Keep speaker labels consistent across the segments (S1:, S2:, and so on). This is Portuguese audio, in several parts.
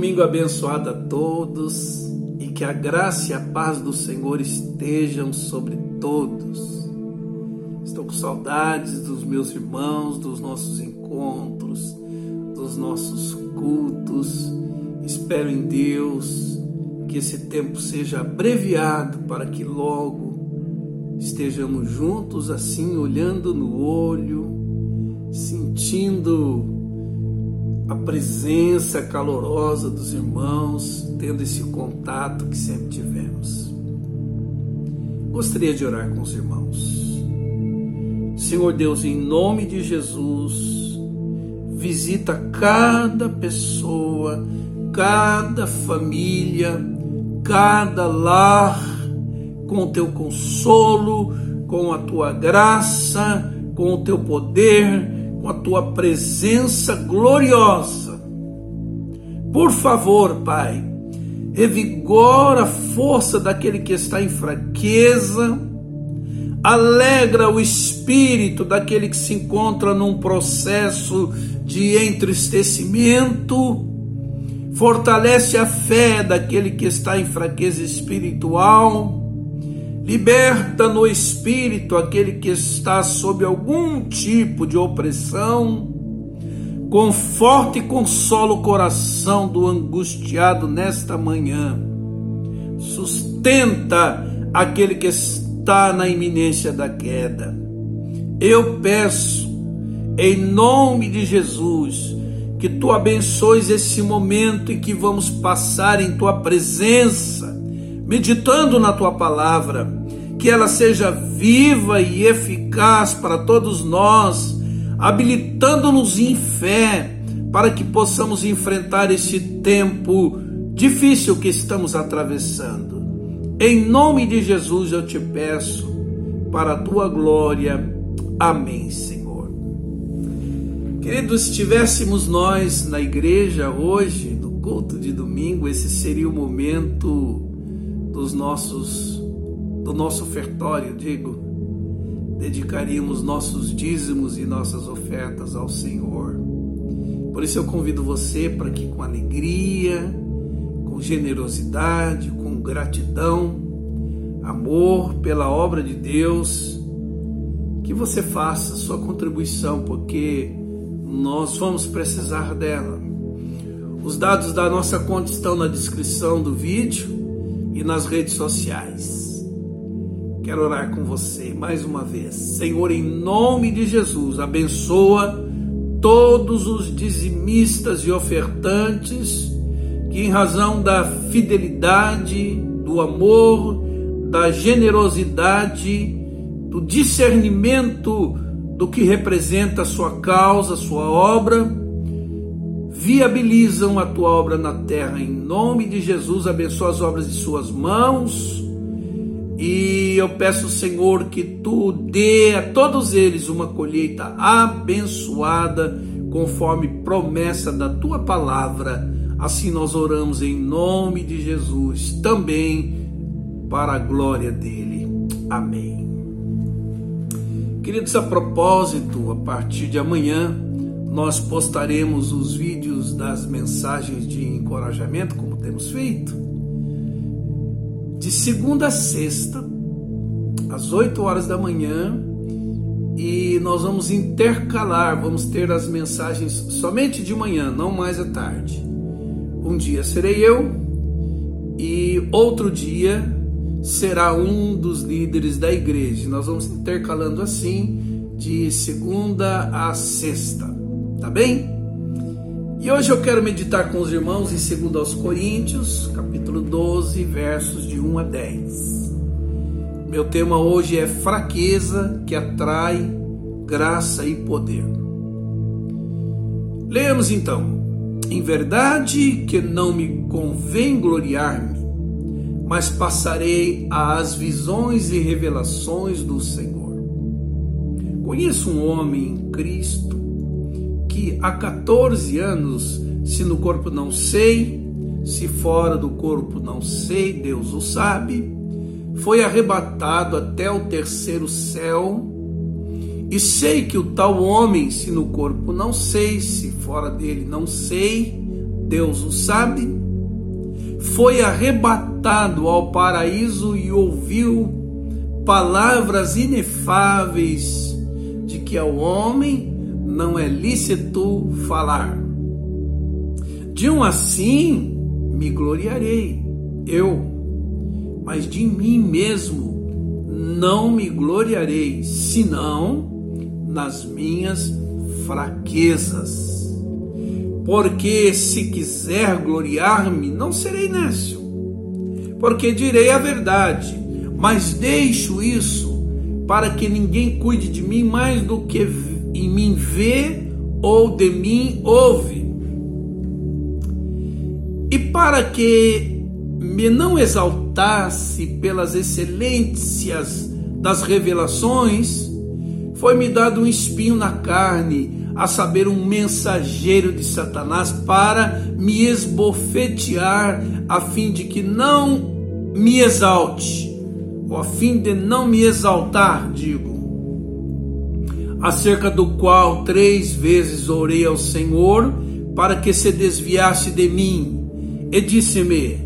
S1: domingo abençoado a todos e que a graça e a paz do Senhor estejam sobre todos. Estou com saudades dos meus irmãos, dos nossos encontros, dos nossos cultos. Espero em Deus que esse tempo seja abreviado para que logo estejamos juntos assim, olhando no olho, sentindo a presença calorosa dos irmãos, tendo esse contato que sempre tivemos. Gostaria de orar com os irmãos. Senhor Deus, em nome de Jesus, visita cada pessoa, cada família, cada lar com o teu consolo, com a tua graça, com o teu poder com a tua presença gloriosa. Por favor, Pai, revigora a força daquele que está em fraqueza, alegra o espírito daquele que se encontra num processo de entristecimento, fortalece a fé daquele que está em fraqueza espiritual Liberta no espírito aquele que está sob algum tipo de opressão. Conforta e consola o coração do angustiado nesta manhã. Sustenta aquele que está na iminência da queda. Eu peço, em nome de Jesus, que tu abençoes esse momento em que vamos passar em tua presença, meditando na tua palavra que ela seja viva e eficaz para todos nós, habilitando-nos em fé para que possamos enfrentar esse tempo difícil que estamos atravessando. Em nome de Jesus eu te peço, para a tua glória. Amém, Senhor. Queridos, se estivéssemos nós na igreja hoje, no culto de domingo, esse seria o momento dos nossos do nosso ofertório, digo, dedicaríamos nossos dízimos e nossas ofertas ao Senhor. Por isso eu convido você para que com alegria, com generosidade, com gratidão, amor pela obra de Deus, que você faça sua contribuição, porque nós vamos precisar dela. Os dados da nossa conta estão na descrição do vídeo e nas redes sociais. Quero orar com você mais uma vez. Senhor, em nome de Jesus, abençoa todos os dizimistas e ofertantes que, em razão da fidelidade, do amor, da generosidade, do discernimento do que representa a sua causa, a sua obra, viabilizam a tua obra na terra. Em nome de Jesus, abençoa as obras de suas mãos e eu peço, Senhor, que tu dê a todos eles uma colheita abençoada, conforme promessa da tua palavra. Assim nós oramos em nome de Jesus, também para a glória dele. Amém. Queridos, a propósito, a partir de amanhã, nós postaremos os vídeos das mensagens de encorajamento, como temos feito de segunda a sexta, às 8 horas da manhã, e nós vamos intercalar, vamos ter as mensagens somente de manhã, não mais à tarde. Um dia serei eu e outro dia será um dos líderes da igreja. Nós vamos intercalando assim de segunda a sexta, tá bem? E hoje eu quero meditar com os irmãos em 2 aos Coríntios, capítulo 12, versos de 1 a 10. Meu tema hoje é fraqueza que atrai graça e poder. Leamos então. Em verdade que não me convém gloriar-me, mas passarei às visões e revelações do Senhor. Conheço um homem em Cristo que há 14 anos, se no corpo não sei, se fora do corpo não sei, Deus o sabe, foi arrebatado até o terceiro céu, e sei que o tal homem, se no corpo não sei, se fora dele não sei, Deus o sabe, foi arrebatado ao paraíso e ouviu palavras inefáveis de que ao homem não é lícito falar. De um assim me gloriarei, eu, mas de mim mesmo não me gloriarei, senão nas minhas fraquezas. Porque se quiser gloriar-me, não serei nécio, porque direi a verdade, mas deixo isso para que ninguém cuide de mim mais do que em mim vê ou de mim ouve. E para que me não exaltasse pelas excelências das revelações, foi-me dado um espinho na carne, a saber, um mensageiro de Satanás, para me esbofetear, a fim de que não me exalte, ou a fim de não me exaltar, digo, acerca do qual três vezes orei ao Senhor para que se desviasse de mim, e disse-me: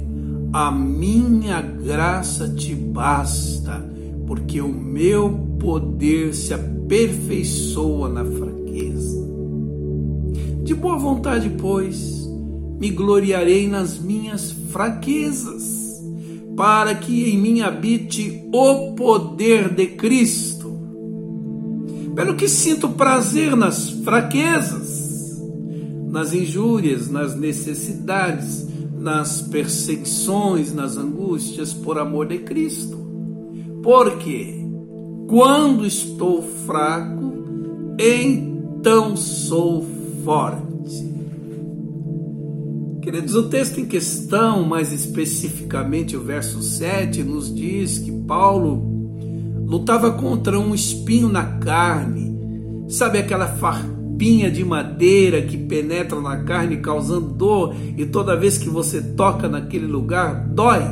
S1: A minha graça te basta, porque o meu poder se aperfeiçoa na fraqueza. De boa vontade, pois, me gloriarei nas minhas fraquezas, para que em mim habite o poder de Cristo. Pelo que sinto prazer nas fraquezas, nas injúrias, nas necessidades, nas perseguições, nas angústias por amor de Cristo. Porque quando estou fraco, então sou forte. Queridos, o texto em questão, mais especificamente o verso 7, nos diz que Paulo lutava contra um espinho na carne, sabe aquela farpinha de madeira que penetra na carne causando dor e toda vez que você toca naquele lugar dói?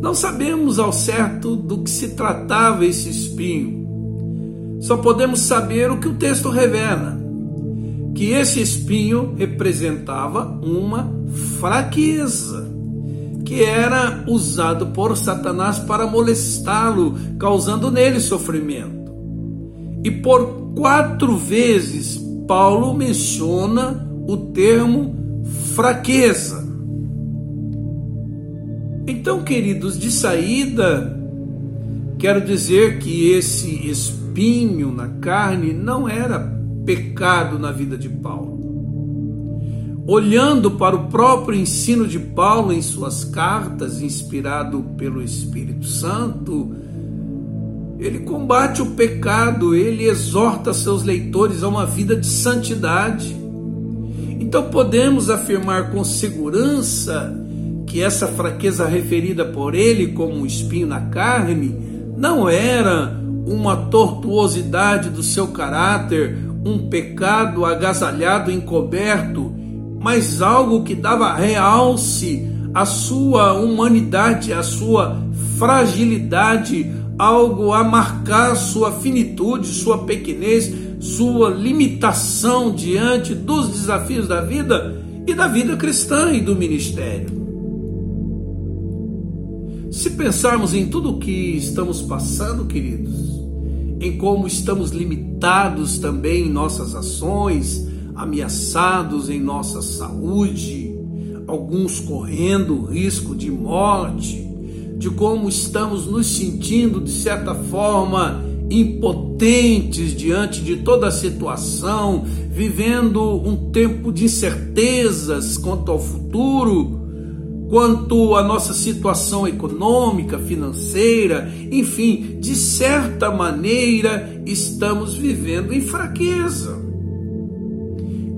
S1: Não sabemos ao certo do que se tratava esse espinho. Só podemos saber o que o texto revela: que esse espinho representava uma fraqueza, que era usado por Satanás para molestá-lo, causando nele sofrimento. E por quatro vezes Paulo menciona o termo fraqueza. Então, queridos, de saída, quero dizer que esse espinho na carne não era pecado na vida de Paulo. Olhando para o próprio ensino de Paulo em suas cartas, inspirado pelo Espírito Santo, ele combate o pecado, ele exorta seus leitores a uma vida de santidade. Então podemos afirmar com segurança que essa fraqueza referida por ele como um espinho na carne não era uma tortuosidade do seu caráter, um pecado agasalhado, encoberto, mas algo que dava realce à sua humanidade, à sua fragilidade, algo a marcar sua finitude, sua pequenez, sua limitação diante dos desafios da vida e da vida cristã e do ministério. Se pensarmos em tudo o que estamos passando, queridos, em como estamos limitados também em nossas ações, ameaçados em nossa saúde, alguns correndo risco de morte, de como estamos nos sentindo de certa forma impotentes diante de toda a situação, vivendo um tempo de incertezas quanto ao futuro quanto à nossa situação econômica, financeira, enfim, de certa maneira estamos vivendo em fraqueza.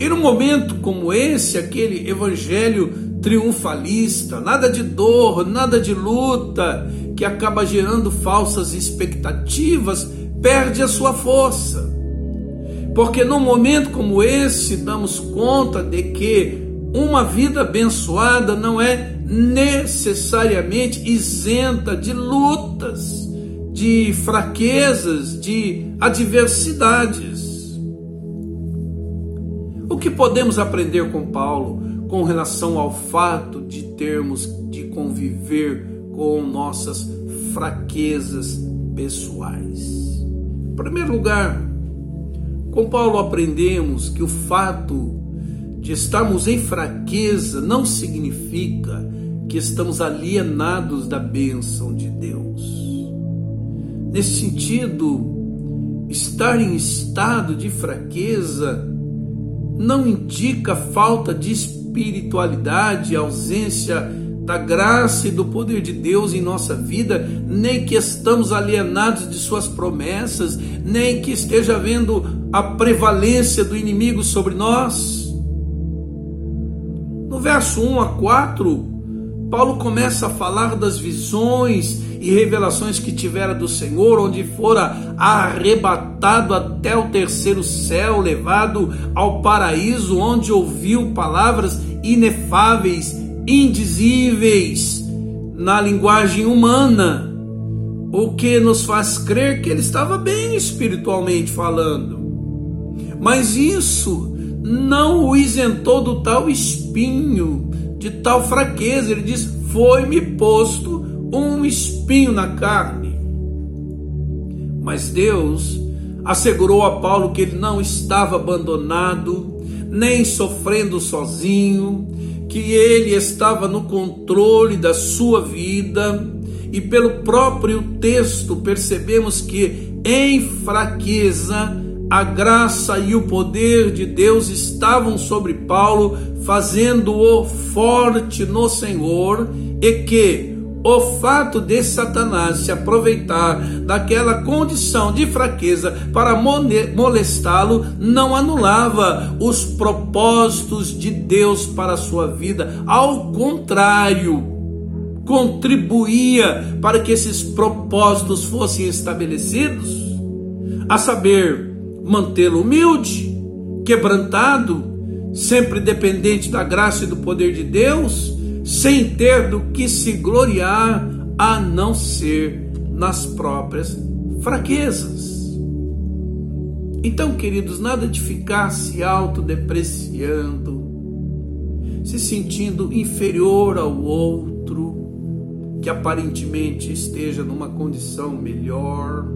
S1: E num momento como esse, aquele evangelho triunfalista, nada de dor, nada de luta, que acaba gerando falsas expectativas, perde a sua força. Porque num momento como esse, damos conta de que uma vida abençoada não é necessariamente isenta de lutas, de fraquezas, de adversidades. O que podemos aprender com Paulo com relação ao fato de termos de conviver com nossas fraquezas pessoais? Em primeiro lugar, com Paulo aprendemos que o fato de estarmos em fraqueza não significa que estamos alienados da bênção de Deus. Nesse sentido, estar em estado de fraqueza não indica falta de espiritualidade, ausência da graça e do poder de Deus em nossa vida, nem que estamos alienados de suas promessas, nem que esteja havendo a prevalência do inimigo sobre nós. No verso 1 a 4, Paulo começa a falar das visões e revelações que tivera do Senhor, onde fora arrebatado até o terceiro céu, levado ao paraíso, onde ouviu palavras inefáveis, indizíveis, na linguagem humana, o que nos faz crer que ele estava bem espiritualmente falando. Mas isso não o isentou do tal espinho de tal fraqueza. Ele diz: Foi-me posto um espinho na carne. Mas Deus assegurou a Paulo que ele não estava abandonado, nem sofrendo sozinho, que ele estava no controle da sua vida. E pelo próprio texto percebemos que em fraqueza a graça e o poder de Deus estavam sobre Paulo, fazendo-o forte no Senhor, e que o fato de Satanás se aproveitar daquela condição de fraqueza para molestá-lo não anulava os propósitos de Deus para a sua vida, ao contrário, contribuía para que esses propósitos fossem estabelecidos, a saber, mantê-lo humilde, quebrantado, sempre dependente da graça e do poder de Deus, sem ter do que se gloriar a não ser nas próprias fraquezas. Então, queridos, nada de ficar se autodepreciando, se sentindo inferior ao outro, que aparentemente esteja numa condição melhor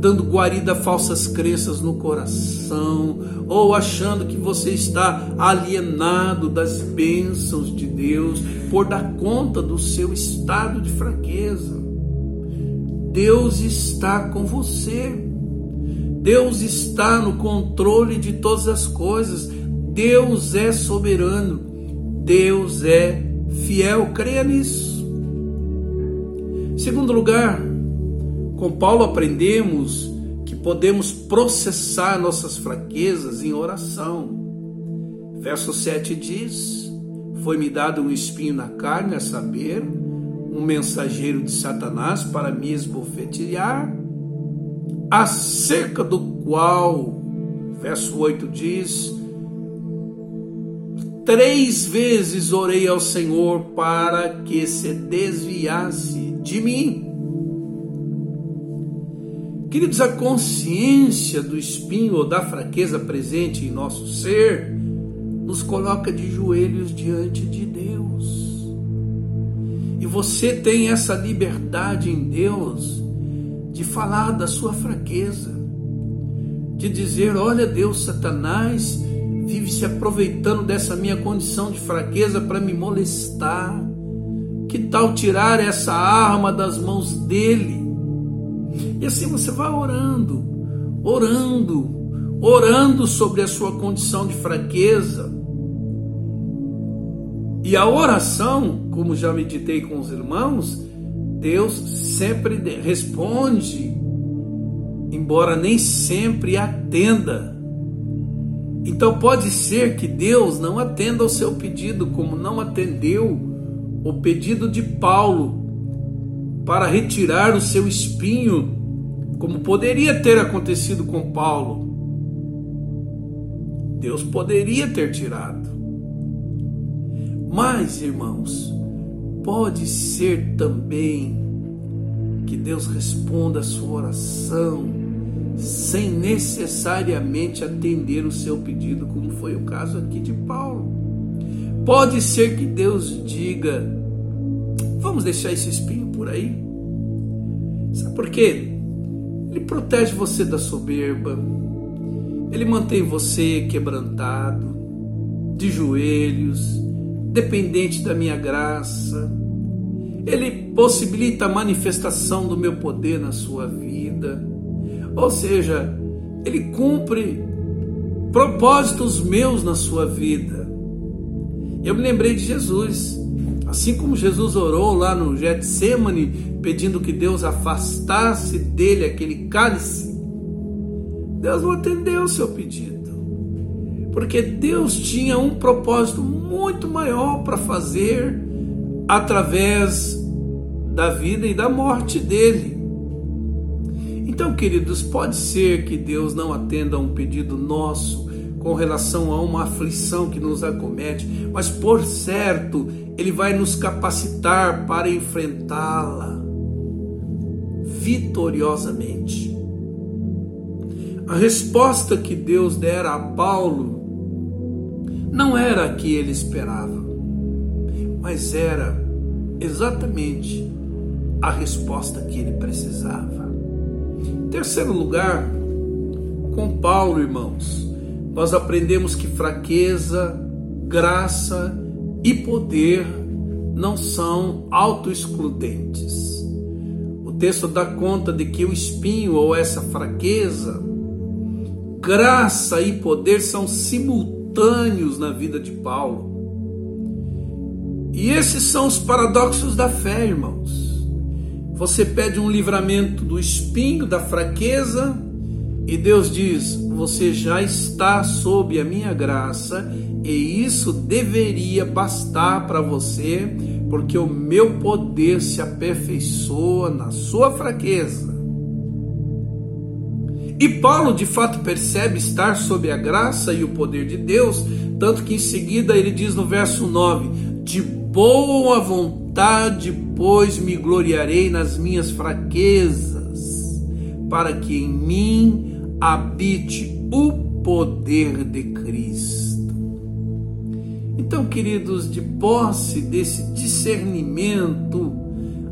S1: dando guarida a falsas crenças no coração, ou achando que você está alienado das bênçãos de Deus por dar conta do seu estado de fraqueza. Deus está com você. Deus está no controle de todas as coisas. Deus é soberano. Deus é fiel. Creia nisso. Segundo lugar, com Paulo aprendemos que podemos processar nossas fraquezas em oração. Verso 7 diz: Foi-me dado um espinho na carne, a saber, um mensageiro de Satanás para me esbofetear, acerca do qual, verso 8 diz: Três vezes orei ao Senhor para que se desviasse de mim. Queridos, a consciência do espinho ou da fraqueza presente em nosso ser nos coloca de joelhos diante de Deus. E você tem essa liberdade em Deus de falar da sua fraqueza, de dizer: Olha, Deus, Satanás vive se aproveitando dessa minha condição de fraqueza para me molestar. Que tal tirar essa arma das mãos dele? E assim você vai orando, orando, orando sobre a sua condição de fraqueza. E a oração, como já meditei com os irmãos, Deus sempre responde, embora nem sempre atenda. Então pode ser que Deus não atenda ao seu pedido, como não atendeu o pedido de Paulo para retirar o seu espinho, como poderia ter acontecido com Paulo. Deus poderia ter tirado. Mas, irmãos, pode ser também que Deus responda a sua oração sem necessariamente atender o seu pedido, como foi o caso aqui de Paulo. Pode ser que Deus diga: vamos deixar esse espinho por aí. Sabe por quê? Ele protege você da soberba, ele mantém você quebrantado, de joelhos, dependente da minha graça. Ele possibilita a manifestação do meu poder na sua vida. Ou seja, ele cumpre propósitos meus na sua vida. Eu me lembrei de Jesus. Assim como Jesus orou lá no Getsemane, pedindo que Deus afastasse dele aquele cálice, Deus não atendeu o seu pedido. Porque Deus tinha um propósito muito maior para fazer através da vida e da morte dele. Então, queridos, pode ser que Deus não atenda a um pedido nosso com relação a uma aflição que nos acomete, mas por certo, Ele vai nos capacitar para enfrentá-la vitoriosamente. A resposta que Deus dera a Paulo não era a que ele esperava, mas era exatamente a resposta que ele precisava. Em terceiro lugar, com Paulo, irmãos, nós aprendemos que fraqueza, graça e poder não são autoexcludentes. O texto dá conta de que o espinho ou essa fraqueza, graça e poder são simultâneos na vida de Paulo. E esses são os paradoxos da fé, irmãos. Você pede um livramento do espinho, da fraqueza, e Deus diz: Você já está sob a minha graça, e isso deveria bastar para você, porque o meu poder se aperfeiçoa na sua fraqueza. E Paulo de fato percebe estar sob a graça e o poder de Deus, tanto que em seguida ele diz no verso 9: De boa vontade, pois me gloriarei nas minhas fraquezas, para que em mim habite o poder de Cristo. Então, queridos, de posse desse discernimento,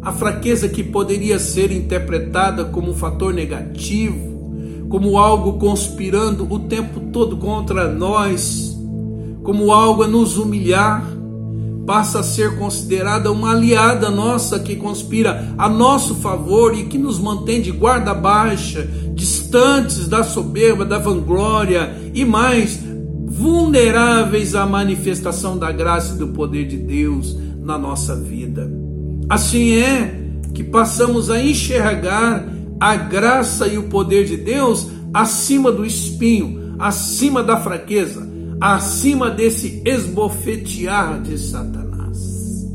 S1: a fraqueza que poderia ser interpretada como um fator negativo, como algo conspirando o tempo todo contra nós, como algo a nos humilhar, passa a ser considerada uma aliada nossa que conspira a nosso favor e que nos mantém de guarda baixa, distantes da soberba, da vanglória e mais vulneráveis à manifestação da graça e do poder de Deus na nossa vida. Assim é que passamos a enxergar a graça e o poder de Deus acima do espinho, acima da fraqueza, acima desse esbofetear de Satanás.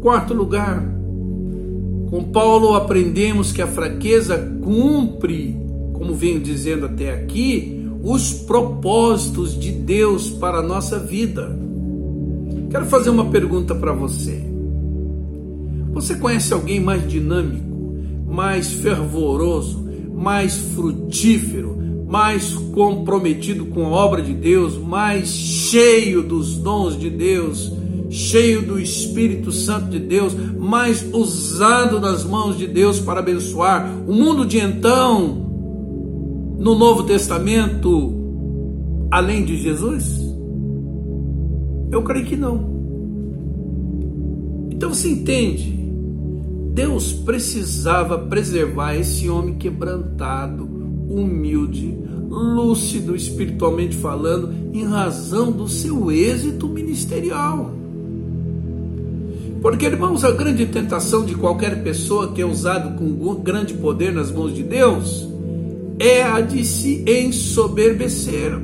S1: Quarto lugar, com Paulo aprendemos que a fraqueza cumpre, como venho dizendo até aqui, os propósitos de Deus para a nossa vida. Quero fazer uma pergunta para você. Você conhece alguém mais dinâmico, mais fervoroso, mais frutífero, mais comprometido com a obra de Deus, mais cheio dos dons de Deus, cheio do Espírito Santo de Deus, mais usado nas mãos de Deus para abençoar o mundo de então, no Novo Testamento, além de Jesus? Eu creio que não. Então você entende? Deus precisava preservar esse homem quebrantado, humilde, lúcido espiritualmente falando, em razão do seu êxito ministerial. Porque, irmãos, a grande tentação de qualquer pessoa que é usado com grande poder nas mãos de Deus é a de se ensoberbecer.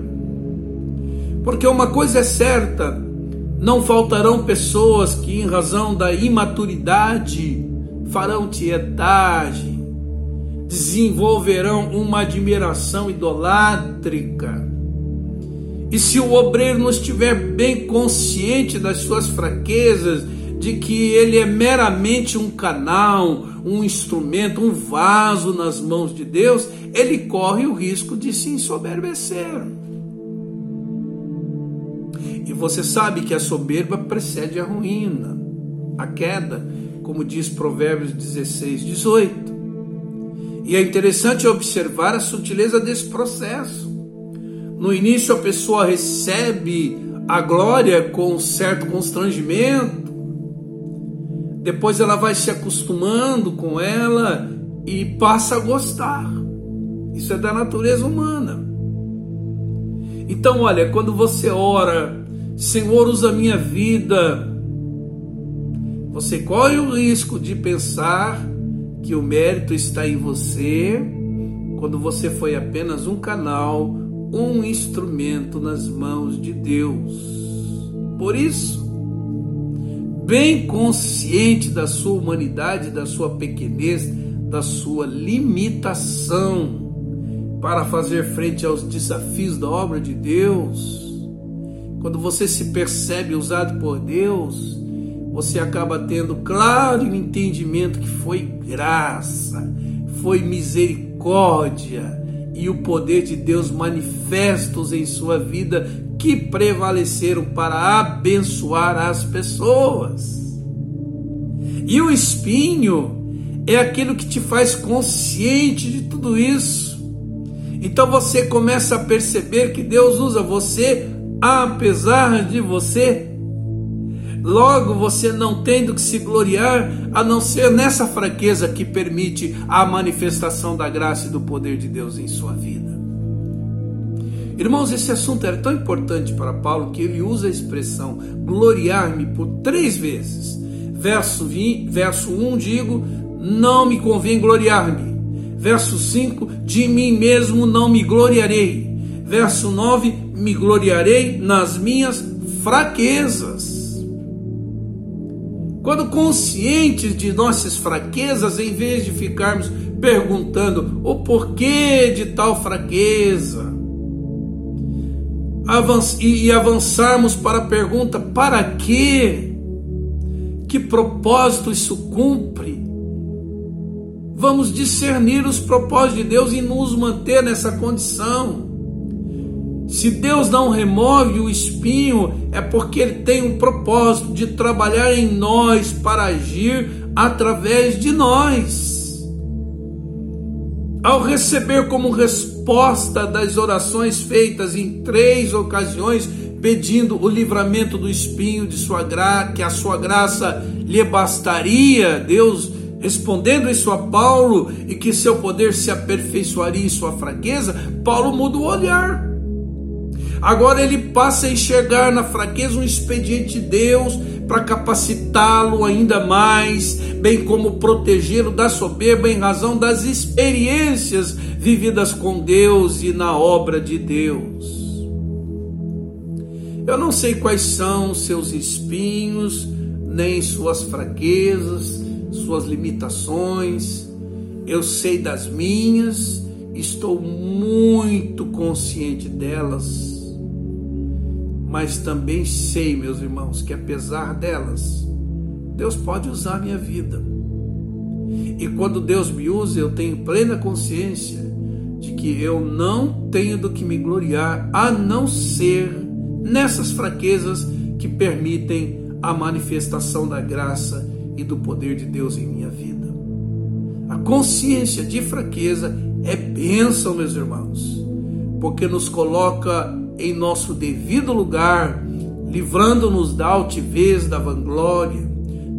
S1: Porque uma coisa é certa, não faltarão pessoas que, em razão da imaturidade, farão tietagem, desenvolverão uma admiração idolátrica. E se o obreiro não estiver bem consciente das suas fraquezas, de que ele é meramente um canal, um instrumento, um vaso nas mãos de Deus, ele corre o risco de se ensoberbecer. E você sabe que a soberba precede a ruína, a queda, como diz Provérbios 16, 18. E é interessante observar a sutileza desse processo. No início, a pessoa recebe a glória com um certo constrangimento, depois ela vai se acostumando com ela e passa a gostar. Isso é da natureza humana. Então, olha, quando você ora, Senhor, usa minha vida, você corre o risco de pensar que o mérito está em você, quando você foi apenas um canal, um instrumento nas mãos de Deus. Por isso, bem consciente da sua humanidade, da sua pequenez, da sua limitação para fazer frente aos desafios da obra de Deus, quando você se percebe usado por Deus, você acaba tendo claro o entendimento que foi graça, foi misericórdia e o poder de Deus manifestos em sua vida que prevaleceram para abençoar as pessoas. E o espinho é aquilo que te faz consciente de tudo isso. Então você começa a perceber que Deus usa você apesar de você Logo, você não tendo que se gloriar, a não ser nessa fraqueza que permite a manifestação da graça e do poder de Deus em sua vida. Irmãos, esse assunto era tão importante para Paulo que ele usa a expressão gloriar-me por três vezes. Verso, 20, verso 1 digo: Não me convém gloriar-me. Verso 5: De mim mesmo não me gloriarei. Verso 9: Me gloriarei nas minhas fraquezas quando conscientes de nossas fraquezas, em vez de ficarmos perguntando o porquê de tal fraqueza, e avançarmos para a pergunta: para quê? Que propósito isso cumpre? Vamos discernir os propósitos de Deus e nos manter nessa condição. Se Deus não remove o espinho, é porque Ele tem um propósito de trabalhar em nós para agir através de nós. Ao receber como resposta das orações feitas em três ocasiões, pedindo o livramento do espinho de sua graça, que a sua graça lhe bastaria, Deus respondendo isso a Paulo e que seu poder se aperfeiçoaria em sua fraqueza, Paulo muda o olhar. Agora ele passa a enxergar na fraqueza um expediente de Deus para capacitá-lo ainda mais, bem como protegê-lo da soberba em razão das experiências vividas com Deus e na obra de Deus. Eu não sei quais são seus espinhos, nem suas fraquezas, suas limitações. Eu sei das minhas, estou muito consciente delas mas também sei, meus irmãos, que apesar delas, Deus pode usar minha vida. E quando Deus me usa, eu tenho plena consciência de que eu não tenho do que me gloriar a não ser nessas fraquezas que permitem a manifestação da graça e do poder de Deus em minha vida. A consciência de fraqueza é bênção, meus irmãos, porque nos coloca em nosso devido lugar, livrando-nos da altivez, da vanglória.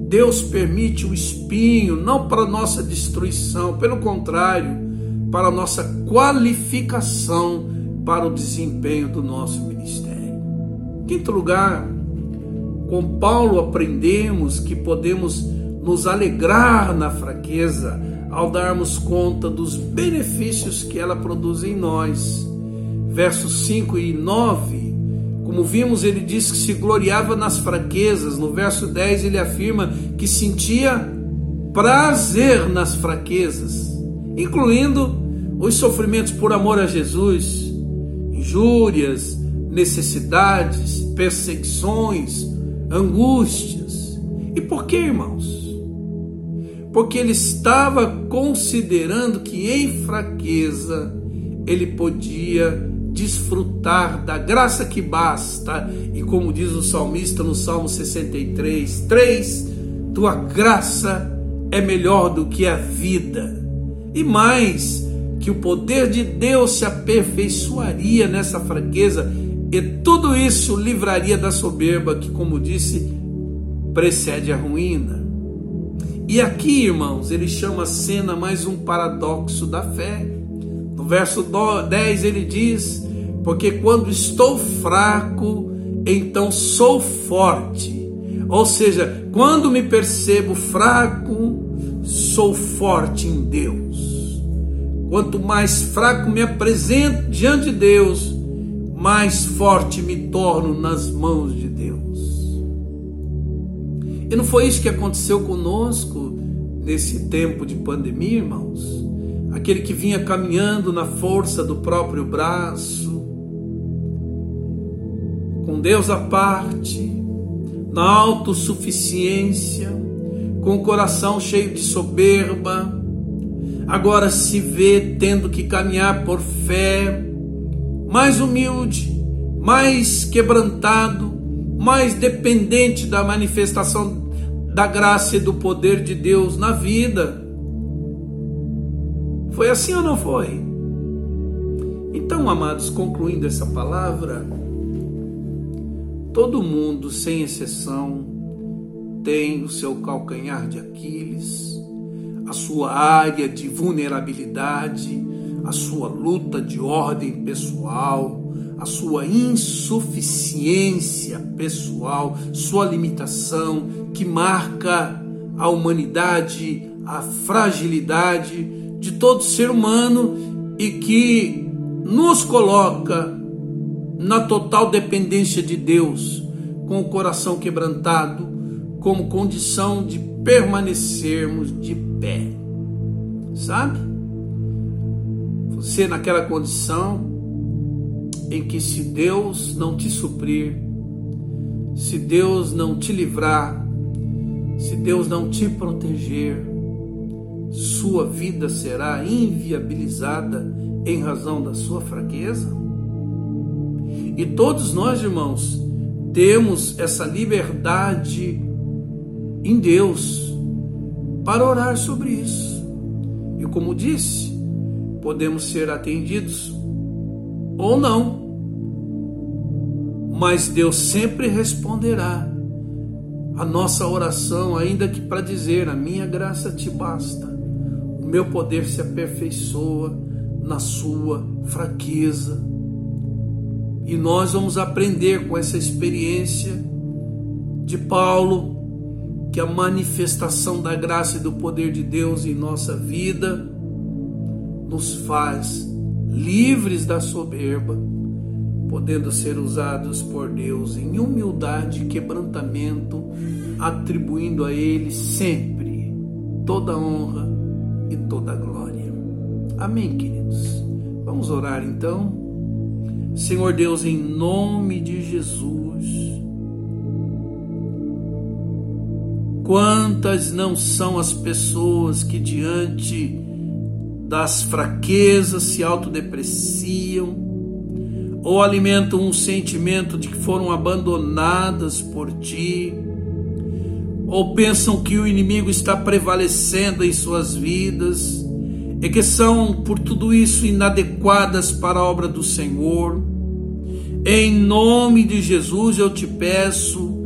S1: Deus permite o espinho, não para nossa destruição, pelo contrário, para nossa qualificação para o desempenho do nosso ministério. Quinto lugar, com Paulo aprendemos que podemos nos alegrar na fraqueza ao darmos conta dos benefícios que ela produz em nós versos 5 e 9, como vimos, ele diz que se gloriava nas fraquezas. No verso 10, ele afirma que sentia prazer nas fraquezas, incluindo os sofrimentos por amor a Jesus, injúrias, necessidades, perseguições, angústias. E por que, irmãos? Porque ele estava considerando que em fraqueza ele podia desfrutar da graça que basta. E como diz o salmista no Salmo 63, 3, tua graça é melhor do que a vida. E mais, que o poder de Deus se aperfeiçoaria nessa fraqueza e tudo isso livraria da soberba que, como disse, precede a ruína. E aqui, irmãos, ele chama a cena mais um paradoxo da fé. No verso 10 ele diz: Porque quando estou fraco, então sou forte. Ou seja, quando me percebo fraco, sou forte em Deus. Quanto mais fraco me apresento diante de Deus, mais forte me torno nas mãos de Deus. E não foi isso que aconteceu conosco nesse tempo de pandemia, irmãos? Aquele que vinha caminhando na força do próprio braço, com Deus à parte, na autossuficiência, com o coração cheio de soberba, agora se vê tendo que caminhar por fé, mais humilde, mais quebrantado, mais dependente da manifestação da graça e do poder de Deus na vida. Foi assim ou não foi? Então, amados, concluindo essa palavra, todo mundo, sem exceção, tem o seu calcanhar de Aquiles, a sua área de vulnerabilidade, a sua luta de ordem pessoal, a sua insuficiência pessoal, sua limitação que marca a humanidade, a fragilidade de todo ser humano e que nos coloca na total dependência de Deus, com o coração quebrantado, como condição de permanecermos de pé. Sabe? Você naquela condição em que se Deus não te suprir, se Deus não te livrar, se Deus não te proteger, sua vida será inviabilizada em razão da sua fraqueza? E todos nós, irmãos, temos essa liberdade em Deus para orar sobre isso. E como disse, podemos ser atendidos ou não, mas Deus sempre responderá a nossa oração, ainda que para dizer: A minha graça te basta, o meu poder se aperfeiçoa na sua fraqueza. E nós vamos aprender com essa experiência de Paulo que a manifestação da graça e do poder de Deus em nossa vida nos faz livres da soberba, podendo ser usados por Deus em humildade e quebrantamento, atribuindo a Ele sempre toda honra e toda glória. Amém, queridos. Vamos orar então. Senhor Deus, em nome de Jesus Quantas não são as pessoas que diante das fraquezas se autodepreciam ou alimentam um sentimento de que foram abandonadas por ti, ou pensam que o inimigo está prevalecendo em suas vidas e que são por tudo isso inadequadas para a obra do Senhor. Em nome de Jesus eu te peço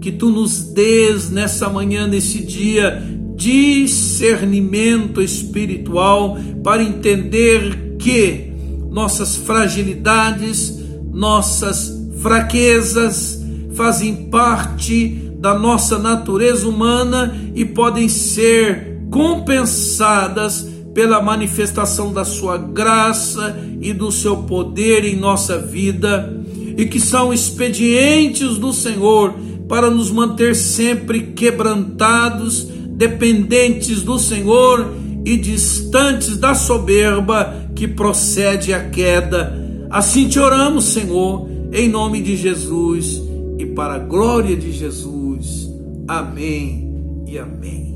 S1: que tu nos dês nessa manhã, nesse dia, discernimento espiritual para entender que nossas fragilidades, nossas fraquezas fazem parte da nossa natureza humana e podem ser compensadas pela manifestação da sua graça e do seu poder em nossa vida e que são expedientes do Senhor para nos manter sempre quebrantados, dependentes do Senhor e distantes da soberba que procede a queda. Assim te oramos, Senhor, em nome de Jesus e para a glória de Jesus. Amém e amém.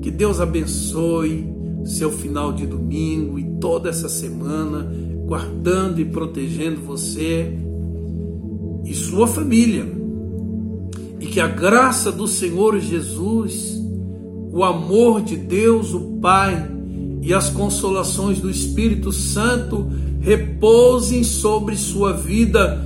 S1: Que Deus abençoe seu final de domingo e toda essa semana, guardando e protegendo você e sua família. E que a graça do Senhor Jesus, o amor de Deus, o Pai e as consolações do Espírito Santo repousem sobre sua vida,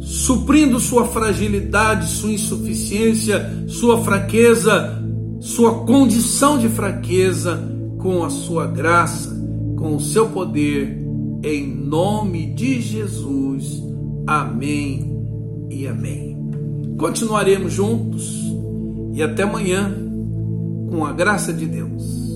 S1: suprindo sua fragilidade, sua insuficiência, sua fraqueza, sua condição de fraqueza com a sua graça, com o seu poder, em nome de Jesus. Amém e amém. Continuaremos juntos e até amanhã, com a graça de Deus.